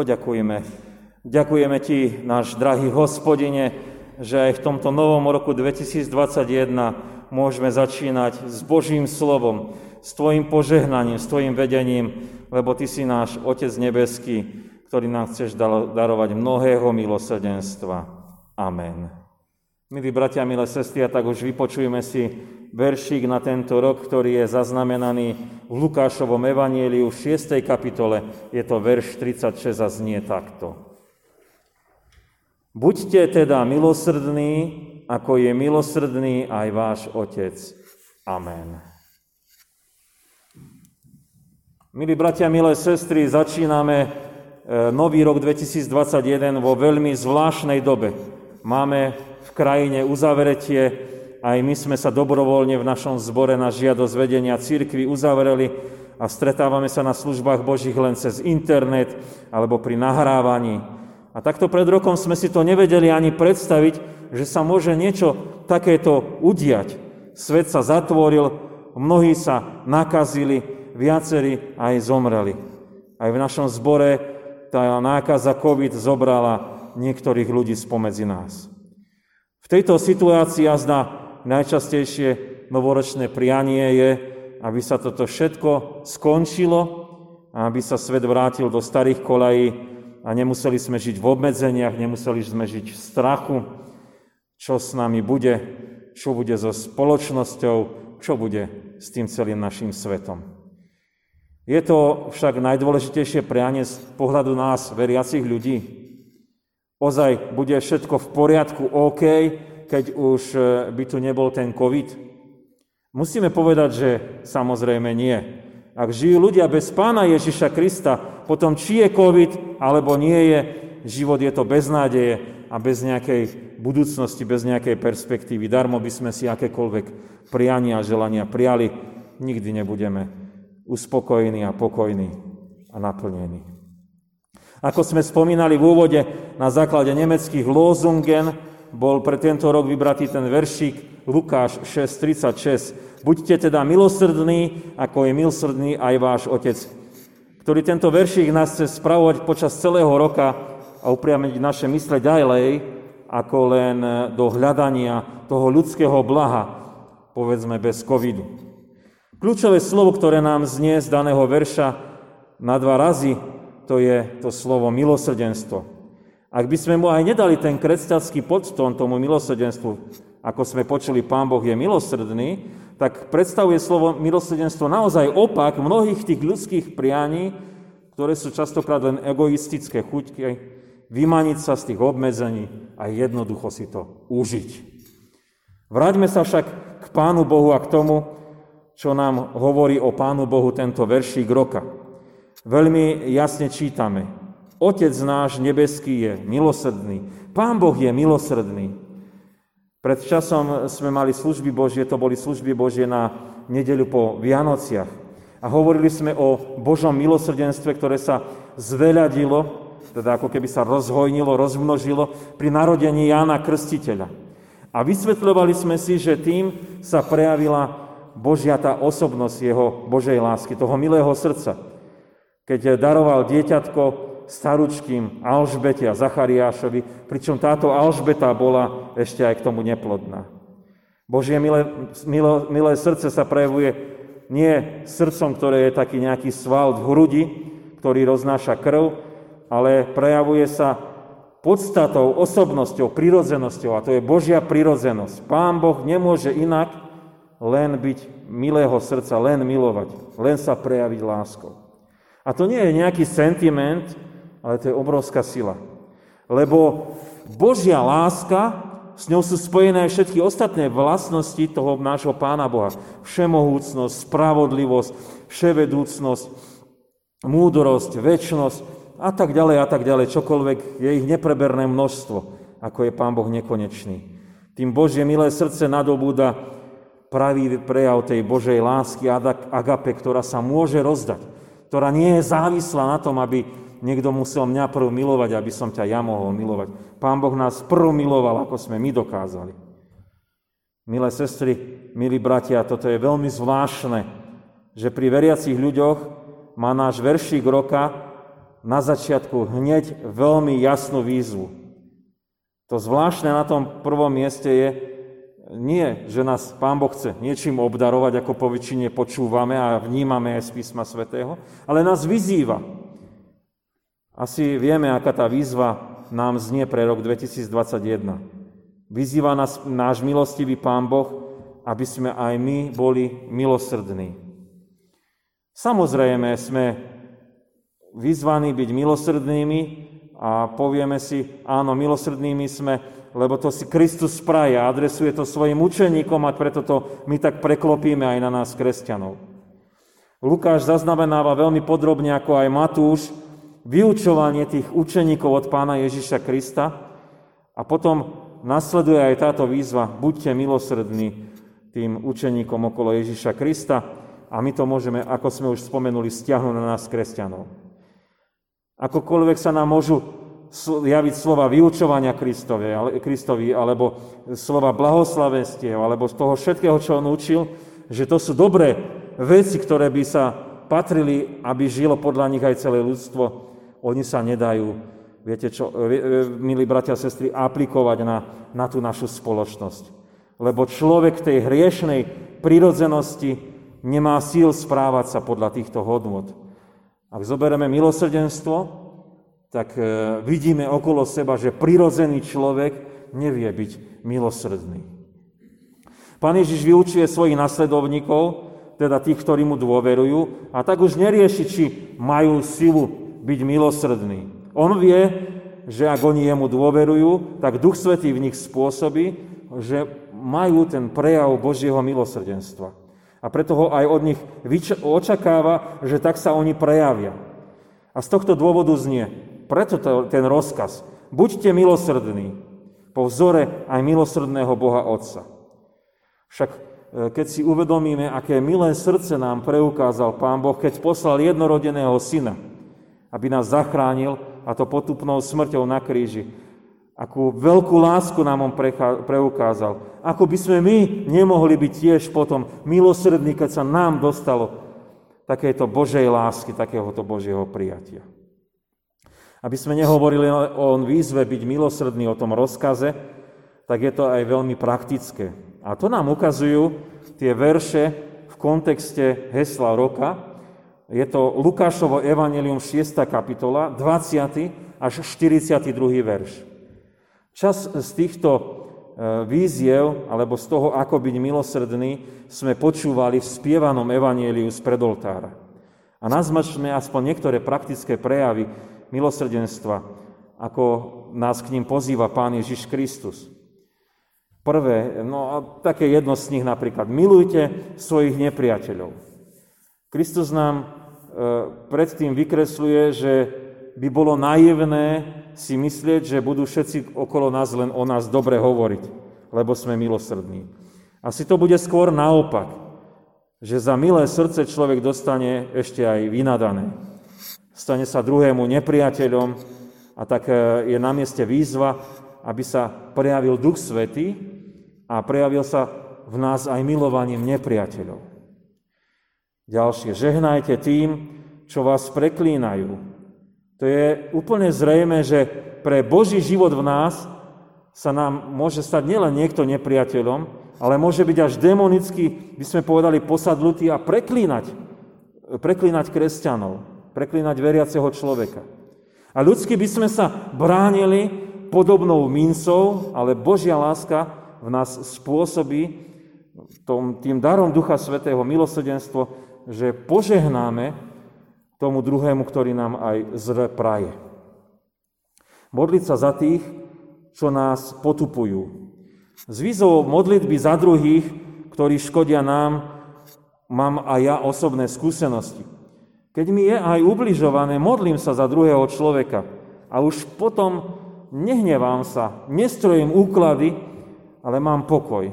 Poďakujeme. Ďakujeme Ti, náš drahý hospodine, že aj v tomto novom roku 2021 môžeme začínať s Božím slovom, s Tvojim požehnaním, s Tvojim vedením, lebo Ty si náš Otec nebeský, ktorý nám chceš darovať mnohého milosrdenstva. Amen. Milí bratia, milé sestry, a tak už vypočujeme si veršík na tento rok, ktorý je zaznamenaný v Lukášovom evanieliu v 6. kapitole. Je to verš 36 a znie takto. Buďte teda milosrdní, ako je milosrdný aj váš Otec. Amen. Milí bratia, milé sestry, začíname e, nový rok 2021 vo veľmi zvláštnej dobe. Máme v krajine uzavretie aj my sme sa dobrovoľne v našom zbore na žiadosť vedenia církvy uzavreli a stretávame sa na službách Božích len cez internet alebo pri nahrávaní. A takto pred rokom sme si to nevedeli ani predstaviť, že sa môže niečo takéto udiať. Svet sa zatvoril, mnohí sa nakazili, viacerí aj zomreli. Aj v našom zbore tá nákaza COVID zobrala niektorých ľudí spomedzi nás. V tejto situácii jazda najčastejšie novoročné prianie je, aby sa toto všetko skončilo aby sa svet vrátil do starých kolají a nemuseli sme žiť v obmedzeniach, nemuseli sme žiť v strachu, čo s nami bude, čo bude so spoločnosťou, čo bude s tým celým našim svetom. Je to však najdôležitejšie prianie z pohľadu nás, veriacich ľudí. Ozaj bude všetko v poriadku, OK, keď už e, by tu nebol ten COVID? Musíme povedať, že samozrejme nie. Ak žijú ľudia bez pána Ježiša Krista, potom či je COVID alebo nie je, život je to bez nádeje a bez nejakej budúcnosti, bez nejakej perspektívy. Darmo by sme si akékoľvek priania a želania prijali, nikdy nebudeme uspokojení a pokojní a naplnení. Ako sme spomínali v úvode, na základe nemeckých Losungen bol pre tento rok vybratý ten veršík Lukáš 6.36. Buďte teda milosrdní, ako je milosrdný aj váš Otec, ktorý tento veršík nás chce spravovať počas celého roka a upriamiť naše mysle ďalej, ako len do hľadania toho ľudského blaha, povedzme bez covidu. Kľúčové slovo, ktoré nám znie z daného verša na dva razy, to je to slovo milosrdenstvo. Ak by sme mu aj nedali ten kresťanský podstón tomu milosrdenstvu, ako sme počuli, Pán Boh je milosrdný, tak predstavuje slovo milosrdenstvo naozaj opak mnohých tých ľudských prianí, ktoré sú častokrát len egoistické chuťky, vymaniť sa z tých obmedzení a jednoducho si to užiť. Vráťme sa však k Pánu Bohu a k tomu, čo nám hovorí o Pánu Bohu tento veršík roka. Veľmi jasne čítame. Otec náš nebeský je milosrdný. Pán Boh je milosrdný. Pred časom sme mali služby Božie, to boli služby Božie na nedeľu po Vianociach. A hovorili sme o Božom milosrdenstve, ktoré sa zveľadilo, teda ako keby sa rozhojnilo, rozmnožilo pri narodení Jána Krstiteľa. A vysvetľovali sme si, že tým sa prejavila Božia tá osobnosť jeho Božej lásky, toho milého srdca. Keď daroval dieťatko staručkým Alžbete a Zachariášovi, pričom táto Alžbeta bola ešte aj k tomu neplodná. Božie milé, milé, milé srdce sa prejavuje nie srdcom, ktoré je taký nejaký sval v hrudi, ktorý roznáša krv, ale prejavuje sa podstatou, osobnosťou, prirodzenosťou. A to je Božia prirodzenosť. Pán Boh nemôže inak len byť milého srdca, len milovať, len sa prejaviť láskou. A to nie je nejaký sentiment, ale to je obrovská sila. Lebo Božia láska, s ňou sú spojené všetky ostatné vlastnosti toho nášho Pána Boha. Všemohúcnosť, spravodlivosť, vševedúcnosť, múdrosť, väčnosť a tak ďalej a tak ďalej. Čokoľvek je ich nepreberné množstvo, ako je Pán Boh nekonečný. Tým Božie milé srdce nadobúda pravý prejav tej Božej lásky agape, ktorá sa môže rozdať, ktorá nie je závislá na tom, aby niekto musel mňa prv milovať, aby som ťa ja mohol milovať. Pán Boh nás prv miloval, ako sme my dokázali. Milé sestry, milí bratia, toto je veľmi zvláštne, že pri veriacich ľuďoch má náš veršík roka na začiatku hneď veľmi jasnú výzvu. To zvláštne na tom prvom mieste je, nie, že nás Pán Boh chce niečím obdarovať, ako po väčšine počúvame a vnímame aj z písma svätého, ale nás vyzýva. Asi vieme, aká tá výzva nám znie pre rok 2021. Vyzýva nás náš milostivý Pán Boh, aby sme aj my boli milosrdní. Samozrejme sme vyzvaní byť milosrdnými, a povieme si, áno, milosrdnými sme, lebo to si Kristus praje a adresuje to svojim učeníkom a preto to my tak preklopíme aj na nás, kresťanov. Lukáš zaznamenáva veľmi podrobne, ako aj Matúš, vyučovanie tých učeníkov od pána Ježiša Krista. A potom nasleduje aj táto výzva, buďte milosrdní tým učeníkom okolo Ježiša Krista. A my to môžeme, ako sme už spomenuli, stiahnuť na nás, kresťanov. Akokoľvek sa nám môžu javiť slova vyučovania Kristovi, Kristovi alebo slova blahoslavestiev, alebo z toho všetkého, čo on učil, že to sú dobré veci, ktoré by sa patrili, aby žilo podľa nich aj celé ľudstvo, oni sa nedajú, viete čo, milí bratia a sestry, aplikovať na, na tú našu spoločnosť. Lebo človek tej hriešnej prirodzenosti nemá síl správať sa podľa týchto hodnot. Ak zoberieme milosrdenstvo, tak e, vidíme okolo seba, že prirodzený človek nevie byť milosrdný. Pán Ježiš vyučuje svojich nasledovníkov, teda tých, ktorí mu dôverujú, a tak už nerieši, či majú silu byť milosrdní. On vie, že ak oni jemu dôverujú, tak Duch Svetý v nich spôsobí, že majú ten prejav Božieho milosrdenstva. A preto ho aj od nich očakáva, že tak sa oni prejavia. A z tohto dôvodu znie, preto to, ten rozkaz, buďte milosrdní, po vzore aj milosrdného Boha Otca. Však e, keď si uvedomíme, aké milé srdce nám preukázal Pán Boh, keď poslal jednorodeného syna, aby nás zachránil, a to potupnou smrťou na kríži, Akú veľkú lásku nám on preukázal. Ako by sme my nemohli byť tiež potom milosrdní, keď sa nám dostalo takéto Božej lásky, takéhoto Božieho prijatia. Aby sme nehovorili o výzve byť milosrdný, o tom rozkaze, tak je to aj veľmi praktické. A to nám ukazujú tie verše v kontexte hesla roka. Je to Lukášovo evanelium 6. kapitola, 20. až 42. verš. Čas z týchto e, víziev, alebo z toho, ako byť milosrdný, sme počúvali v spievanom evanieliu z predoltára. A nazmačme aspoň niektoré praktické prejavy milosrdenstva, ako nás k ním pozýva Pán Ježiš Kristus. Prvé, no a také jedno z nich napríklad, milujte svojich nepriateľov. Kristus nám predtým vykresluje, že by bolo naivné si myslieť, že budú všetci okolo nás len o nás dobre hovoriť, lebo sme milosrdní. Asi to bude skôr naopak, že za milé srdce človek dostane ešte aj vynadané. Stane sa druhému nepriateľom a tak e, je na mieste výzva, aby sa prejavil Duch Svety a prejavil sa v nás aj milovaním nepriateľov. Ďalšie, žehnajte tým, čo vás preklínajú. To je úplne zrejme, že pre Boží život v nás sa nám môže stať nielen niekto nepriateľom, ale môže byť až demonicky, by sme povedali, posadlutý a preklínať, preklínať kresťanov, preklínať veriaceho človeka. A ľudsky by sme sa bránili podobnou mincov, ale Božia láska v nás spôsobí tým darom Ducha Svetého milosrdenstvo, že požehnáme tomu druhému, ktorý nám aj zle praje. Modliť sa za tých, čo nás potupujú. Z výzov modlitby za druhých, ktorí škodia nám, mám aj ja osobné skúsenosti. Keď mi je aj ubližované, modlím sa za druhého človeka a už potom nehnevám sa, nestrojím úklady, ale mám pokoj.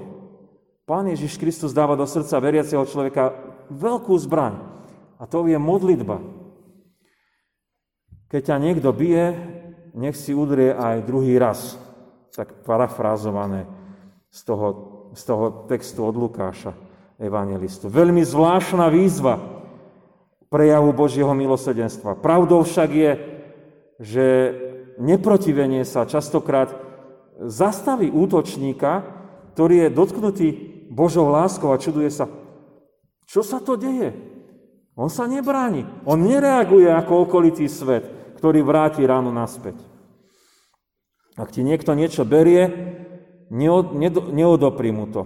Pán Ježiš Kristus dáva do srdca veriaceho človeka veľkú zbraň a to je modlitba. Keď ťa niekto bije, nech si udrie aj druhý raz. Tak parafrázované z toho, z toho textu od Lukáša, evangelistu. Veľmi zvláštna výzva prejavu Božieho milosedenstva. Pravdou však je, že neprotivenie sa častokrát zastaví útočníka, ktorý je dotknutý Božou láskou a čuduje sa, čo sa to deje? On sa nebráni. On nereaguje ako okolitý svet, ktorý vráti ráno naspäť. Ak ti niekto niečo berie, neodopri mu to.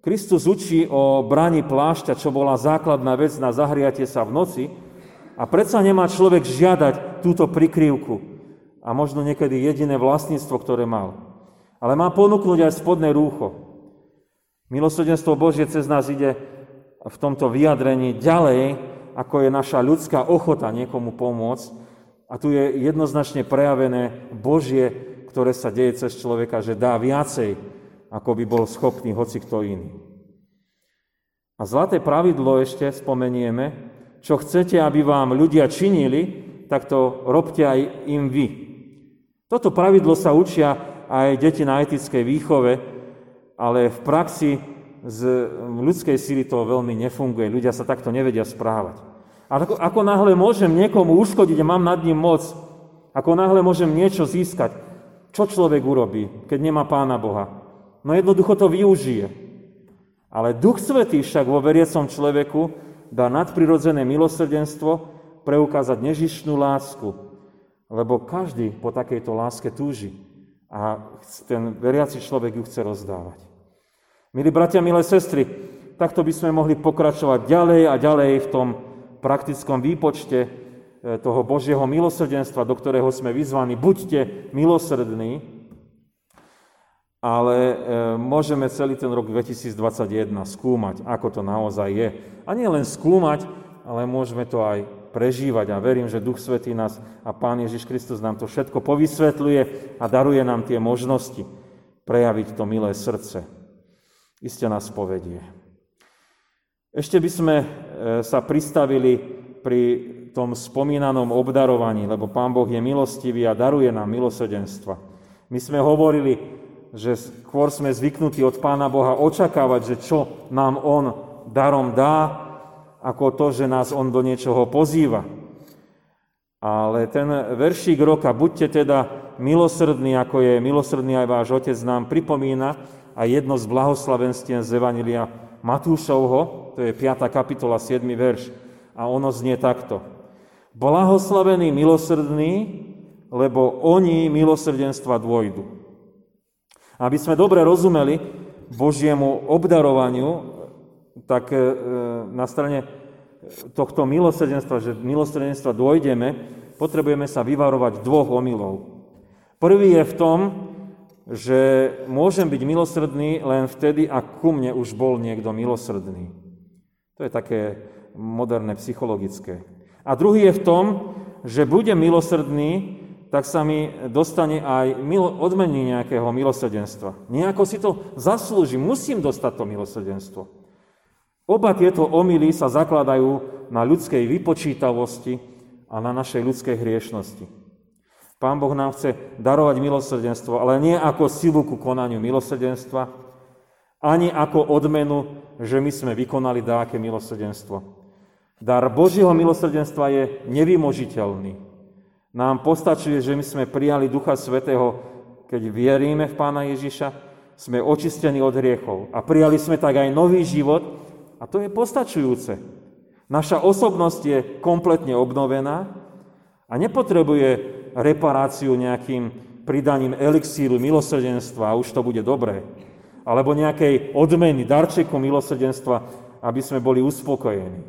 Kristus učí o bráni plášťa, čo bola základná vec na zahriatie sa v noci, a predsa nemá človek žiadať túto prikrývku a možno niekedy jediné vlastníctvo, ktoré mal. Ale má ponúknuť aj spodné rúcho. Milosrdenstvo Božie cez nás ide v tomto vyjadrení ďalej, ako je naša ľudská ochota niekomu pomôcť. A tu je jednoznačne prejavené Božie, ktoré sa deje cez človeka, že dá viacej, ako by bol schopný hoci kto iný. A zlaté pravidlo ešte spomenieme, čo chcete, aby vám ľudia činili, tak to robte aj im vy. Toto pravidlo sa učia aj deti na etickej výchove, ale v praxi z ľudskej síly to veľmi nefunguje. Ľudia sa takto nevedia správať. A ako, ako náhle môžem niekomu uškodiť a mám nad ním moc, ako náhle môžem niečo získať, čo človek urobí, keď nemá Pána Boha? No jednoducho to využije. Ale Duch Svetý však vo veriecom človeku dá nadprirodzené milosrdenstvo, preukázať nežišnú lásku, lebo každý po takejto láske túži a ten veriaci človek ju chce rozdávať. Milí bratia, milé sestry, takto by sme mohli pokračovať ďalej a ďalej v tom praktickom výpočte e, toho Božieho milosrdenstva, do ktorého sme vyzvaní. Buďte milosrdní, ale e, môžeme celý ten rok 2021 skúmať, ako to naozaj je. A nie len skúmať, ale môžeme to aj prežívať a verím, že Duch Svetý nás a Pán Ježiš Kristus nám to všetko povysvetľuje a daruje nám tie možnosti prejaviť to milé srdce. Iste nás povedie. Ešte by sme e, sa pristavili pri tom spomínanom obdarovaní, lebo Pán Boh je milostivý a daruje nám milosedenstva. My sme hovorili že skôr sme zvyknutí od Pána Boha očakávať, že čo nám On darom dá, ako to, že nás On do niečoho pozýva. Ale ten veršík roka, buďte teda milosrdní, ako je milosrdný aj váš Otec, nám pripomína aj jedno z blahoslavenstien z Evanília Matúšovho, to je 5. kapitola, 7. verš. A ono znie takto. Blahoslavení milosrdní, lebo oni milosrdenstva dvojdu. Aby sme dobre rozumeli Božiemu obdarovaniu, tak e, na strane tohto milosrdenstva, že milosrdenstva dôjdeme, potrebujeme sa vyvarovať dvoch omylov. Prvý je v tom, že môžem byť milosrdný len vtedy, ak ku mne už bol niekto milosrdný. To je také moderné psychologické. A druhý je v tom, že budem milosrdný, tak sa mi dostane aj odmení nejakého milosrdenstva. Nejako si to zaslúžim, musím dostať to milosrdenstvo. Oba tieto omily sa zakladajú na ľudskej vypočítavosti a na našej ľudskej hriešnosti. Pán Boh nám chce darovať milosrdenstvo, ale nie ako silu ku konaniu milosrdenstva, ani ako odmenu, že my sme vykonali dáke milosrdenstvo. Dar Božieho milosrdenstva je nevymožiteľný. Nám postačuje, že my sme prijali Ducha Svetého, keď vieríme v Pána Ježiša, sme očistení od hriechov a prijali sme tak aj nový život a to je postačujúce. Naša osobnosť je kompletne obnovená a nepotrebuje reparáciu nejakým pridaním elixíru milosrdenstva a už to bude dobré. Alebo nejakej odmeny, darčeku milosrdenstva, aby sme boli uspokojení.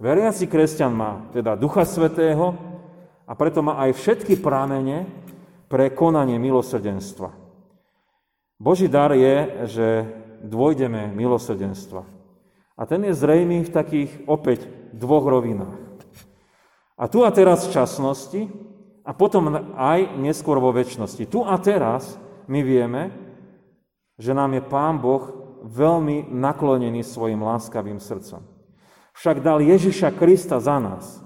Veriaci kresťan má teda Ducha Svetého, a preto má aj všetky prámene pre konanie milosrdenstva. Boží dar je, že dôjdeme milosrdenstva. A ten je zrejmý v takých opäť dvoch rovinách. A tu a teraz v časnosti a potom aj neskôr vo väčšnosti. Tu a teraz my vieme, že nám je Pán Boh veľmi naklonený svojim láskavým srdcom. Však dal Ježiša Krista za nás.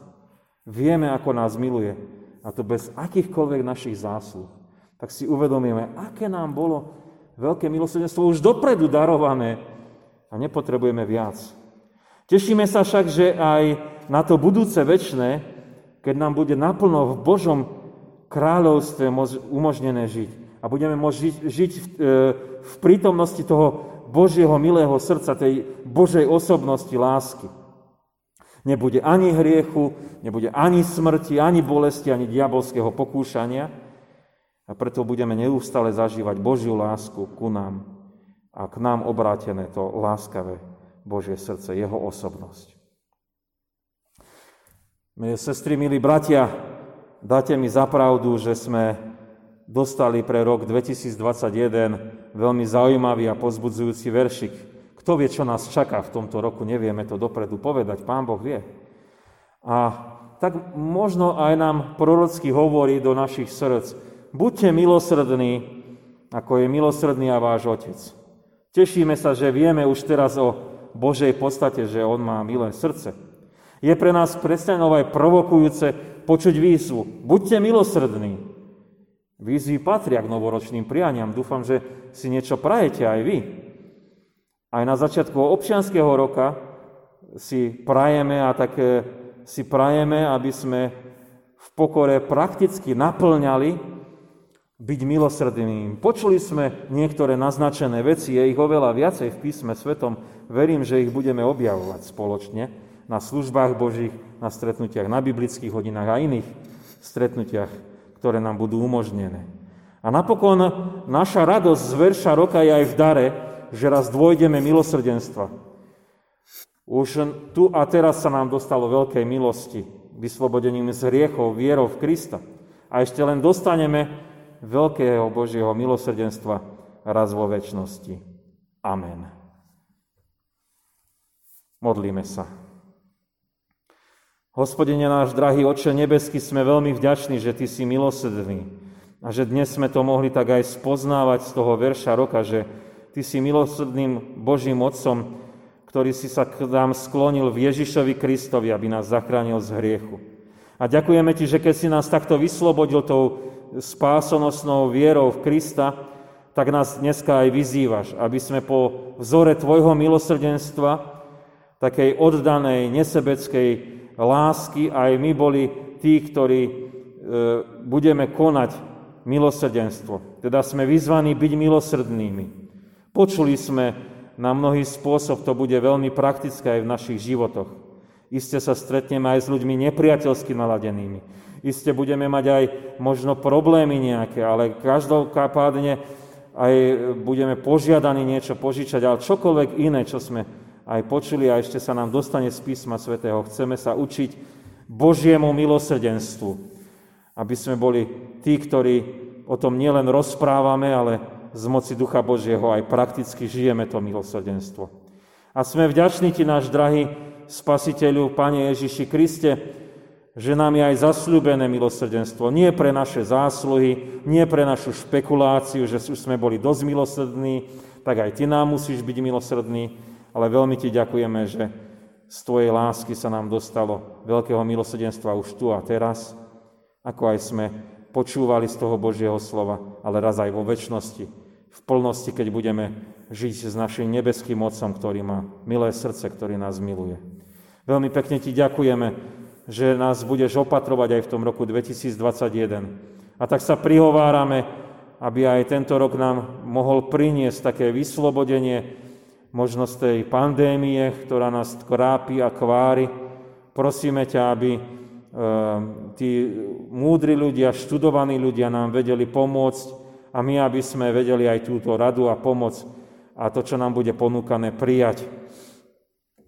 Vieme, ako nás miluje. A to bez akýchkoľvek našich zásluh. Tak si uvedomíme, aké nám bolo veľké milosrdenstvo už dopredu darované a nepotrebujeme viac. Tešíme sa však, že aj na to budúce väčšie, keď nám bude naplno v Božom kráľovstve umožnené žiť. A budeme môcť žiť, žiť v, e, v prítomnosti toho Božieho milého srdca, tej Božej osobnosti lásky. Nebude ani hriechu, nebude ani smrti, ani bolesti, ani diabolského pokúšania. A preto budeme neustále zažívať Božiu lásku ku nám a k nám obrátené to láskavé Božie srdce, Jeho osobnosť. Milé sestry, milí bratia, dáte mi zapravdu, že sme dostali pre rok 2021 veľmi zaujímavý a pozbudzujúci veršik. Kto vie, čo nás čaká v tomto roku, nevieme to dopredu povedať, Pán Boh vie. A tak možno aj nám prorocky hovorí do našich srdc, buďte milosrdní, ako je milosrdný a váš Otec. Tešíme sa, že vieme už teraz o Božej podstate, že On má milé srdce. Je pre nás kresťanov aj provokujúce počuť výzvu. Buďte milosrdní. Výzvy patria k novoročným prianiam. Dúfam, že si niečo prajete aj vy. Aj na začiatku občianského roka si prajeme a tak e, si prajeme, aby sme v pokore prakticky naplňali byť milosrdným. Počuli sme niektoré naznačené veci, je ich oveľa viacej v písme svetom. Verím, že ich budeme objavovať spoločne na službách Božích, na stretnutiach na biblických hodinách a iných stretnutiach, ktoré nám budú umožnené. A napokon naša radosť z verša roka je aj v dare, že raz dôjdeme milosrdenstva. Už tu a teraz sa nám dostalo veľkej milosti, vyslobodením z hriechov, vierou v Krista. A ešte len dostaneme veľkého Božieho milosrdenstva raz vo väčšnosti. Amen. Modlíme sa. Hospodine náš drahý Oče nebeský, sme veľmi vďační, že Ty si milosrdný a že dnes sme to mohli tak aj spoznávať z toho verša roka, že Ty si milosrdným Božím Otcom, ktorý si sa k nám sklonil v Ježišovi Kristovi, aby nás zachránil z hriechu. A ďakujeme Ti, že keď si nás takto vyslobodil tou spásonosnou vierou v Krista, tak nás dneska aj vyzývaš, aby sme po vzore Tvojho milosrdenstva, takej oddanej, nesebeckej lásky aj my boli tí, ktorí e, budeme konať milosrdenstvo. Teda sme vyzvaní byť milosrdnými. Počuli sme na mnohý spôsob, to bude veľmi praktické aj v našich životoch. Iste sa stretneme aj s ľuďmi nepriateľsky naladenými. Iste budeme mať aj možno problémy nejaké, ale každopádne aj budeme požiadaní niečo požičať, ale čokoľvek iné, čo sme aj počuli a ešte sa nám dostane z písma svätého. Chceme sa učiť Božiemu milosrdenstvu, aby sme boli tí, ktorí o tom nielen rozprávame, ale z moci Ducha Božieho aj prakticky žijeme to milosrdenstvo. A sme vďační Ti, náš drahý Spasiteľu, Pane Ježiši Kriste, že nám je aj zasľúbené milosrdenstvo. Nie pre naše zásluhy, nie pre našu špekuláciu, že už sme boli dosť milosrdní, tak aj Ty nám musíš byť milosrdný, ale veľmi ti ďakujeme, že z tvojej lásky sa nám dostalo veľkého milosrdenstva už tu a teraz, ako aj sme počúvali z toho Božieho slova, ale raz aj vo väčšnosti, v plnosti, keď budeme žiť s našim nebeským Otcom, ktorý má milé srdce, ktorý nás miluje. Veľmi pekne ti ďakujeme, že nás budeš opatrovať aj v tom roku 2021. A tak sa prihovárame, aby aj tento rok nám mohol priniesť také vyslobodenie, možno z tej pandémie, ktorá nás krápi a kvári. Prosíme ťa, aby e, tí múdri ľudia, študovaní ľudia nám vedeli pomôcť a my, aby sme vedeli aj túto radu a pomoc a to, čo nám bude ponúkané, prijať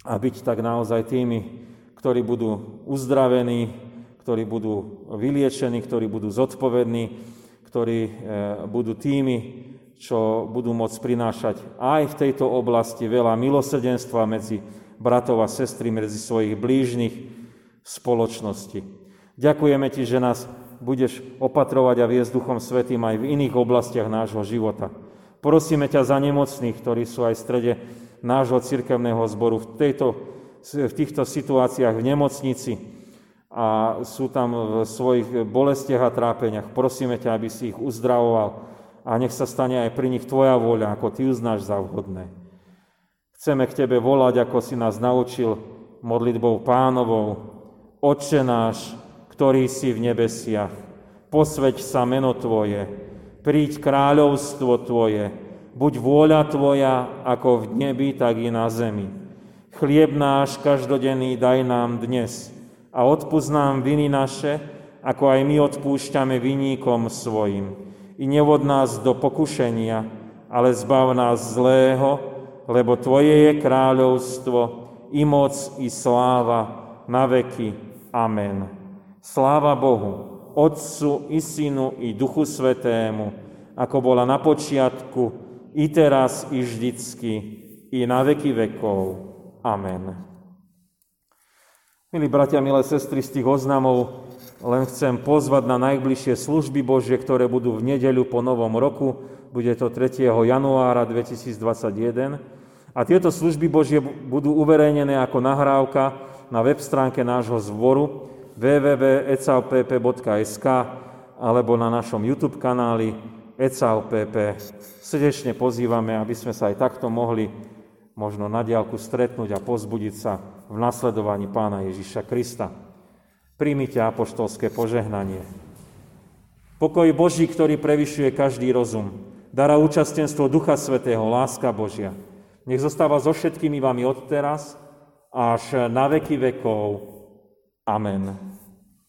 a byť tak naozaj tými, ktorí budú uzdravení, ktorí budú vyliečení, ktorí budú zodpovední, ktorí e, budú tými, čo budú môcť prinášať aj v tejto oblasti veľa milosrdenstva medzi bratov a sestry, medzi svojich blížnych v spoločnosti. Ďakujeme Ti, že nás budeš opatrovať a viesť Duchom Svetým aj v iných oblastiach nášho života. Prosíme ťa za nemocných, ktorí sú aj v strede nášho cirkevného zboru v, tejto, v týchto situáciách v nemocnici a sú tam v svojich bolestiach a trápeniach. Prosíme ťa, aby si ich uzdravoval, a nech sa stane aj pri nich Tvoja vôľa, ako Ty uznáš za vhodné. Chceme k Tebe volať, ako si nás naučil modlitbou pánovou. Otče náš, ktorý si v nebesiach, posveď sa meno Tvoje, príď kráľovstvo Tvoje, buď vôľa Tvoja ako v nebi, tak i na zemi. Chlieb náš každodenný daj nám dnes a odpúsť nám viny naše, ako aj my odpúšťame viníkom svojim. I nevod nás do pokušenia, ale zbav nás zlého, lebo Tvoje je kráľovstvo, i moc, i sláva, na veky. Amen. Sláva Bohu, Otcu i Synu i Duchu Svetému, ako bola na počiatku, i teraz, i vždycky, i na veky vekov. Amen. Milí bratia, milé sestry, z tých oznamov len chcem pozvať na najbližšie služby Božie, ktoré budú v nedeľu po novom roku. Bude to 3. januára 2021. A tieto služby Božie budú uverejnené ako nahrávka na web stránke nášho zboru www.ecalpp.sk alebo na našom YouTube kanáli ECALPP. Srdečne pozývame, aby sme sa aj takto mohli možno na diálku stretnúť a pozbudiť sa v nasledovaní Pána Ježiša Krista. Príjmite apoštolské požehnanie. Pokoj Boží, ktorý prevyšuje každý rozum, dara účastenstvo Ducha Svetého, láska Božia. Nech zostáva so všetkými vami odteraz až na veky vekov. Amen.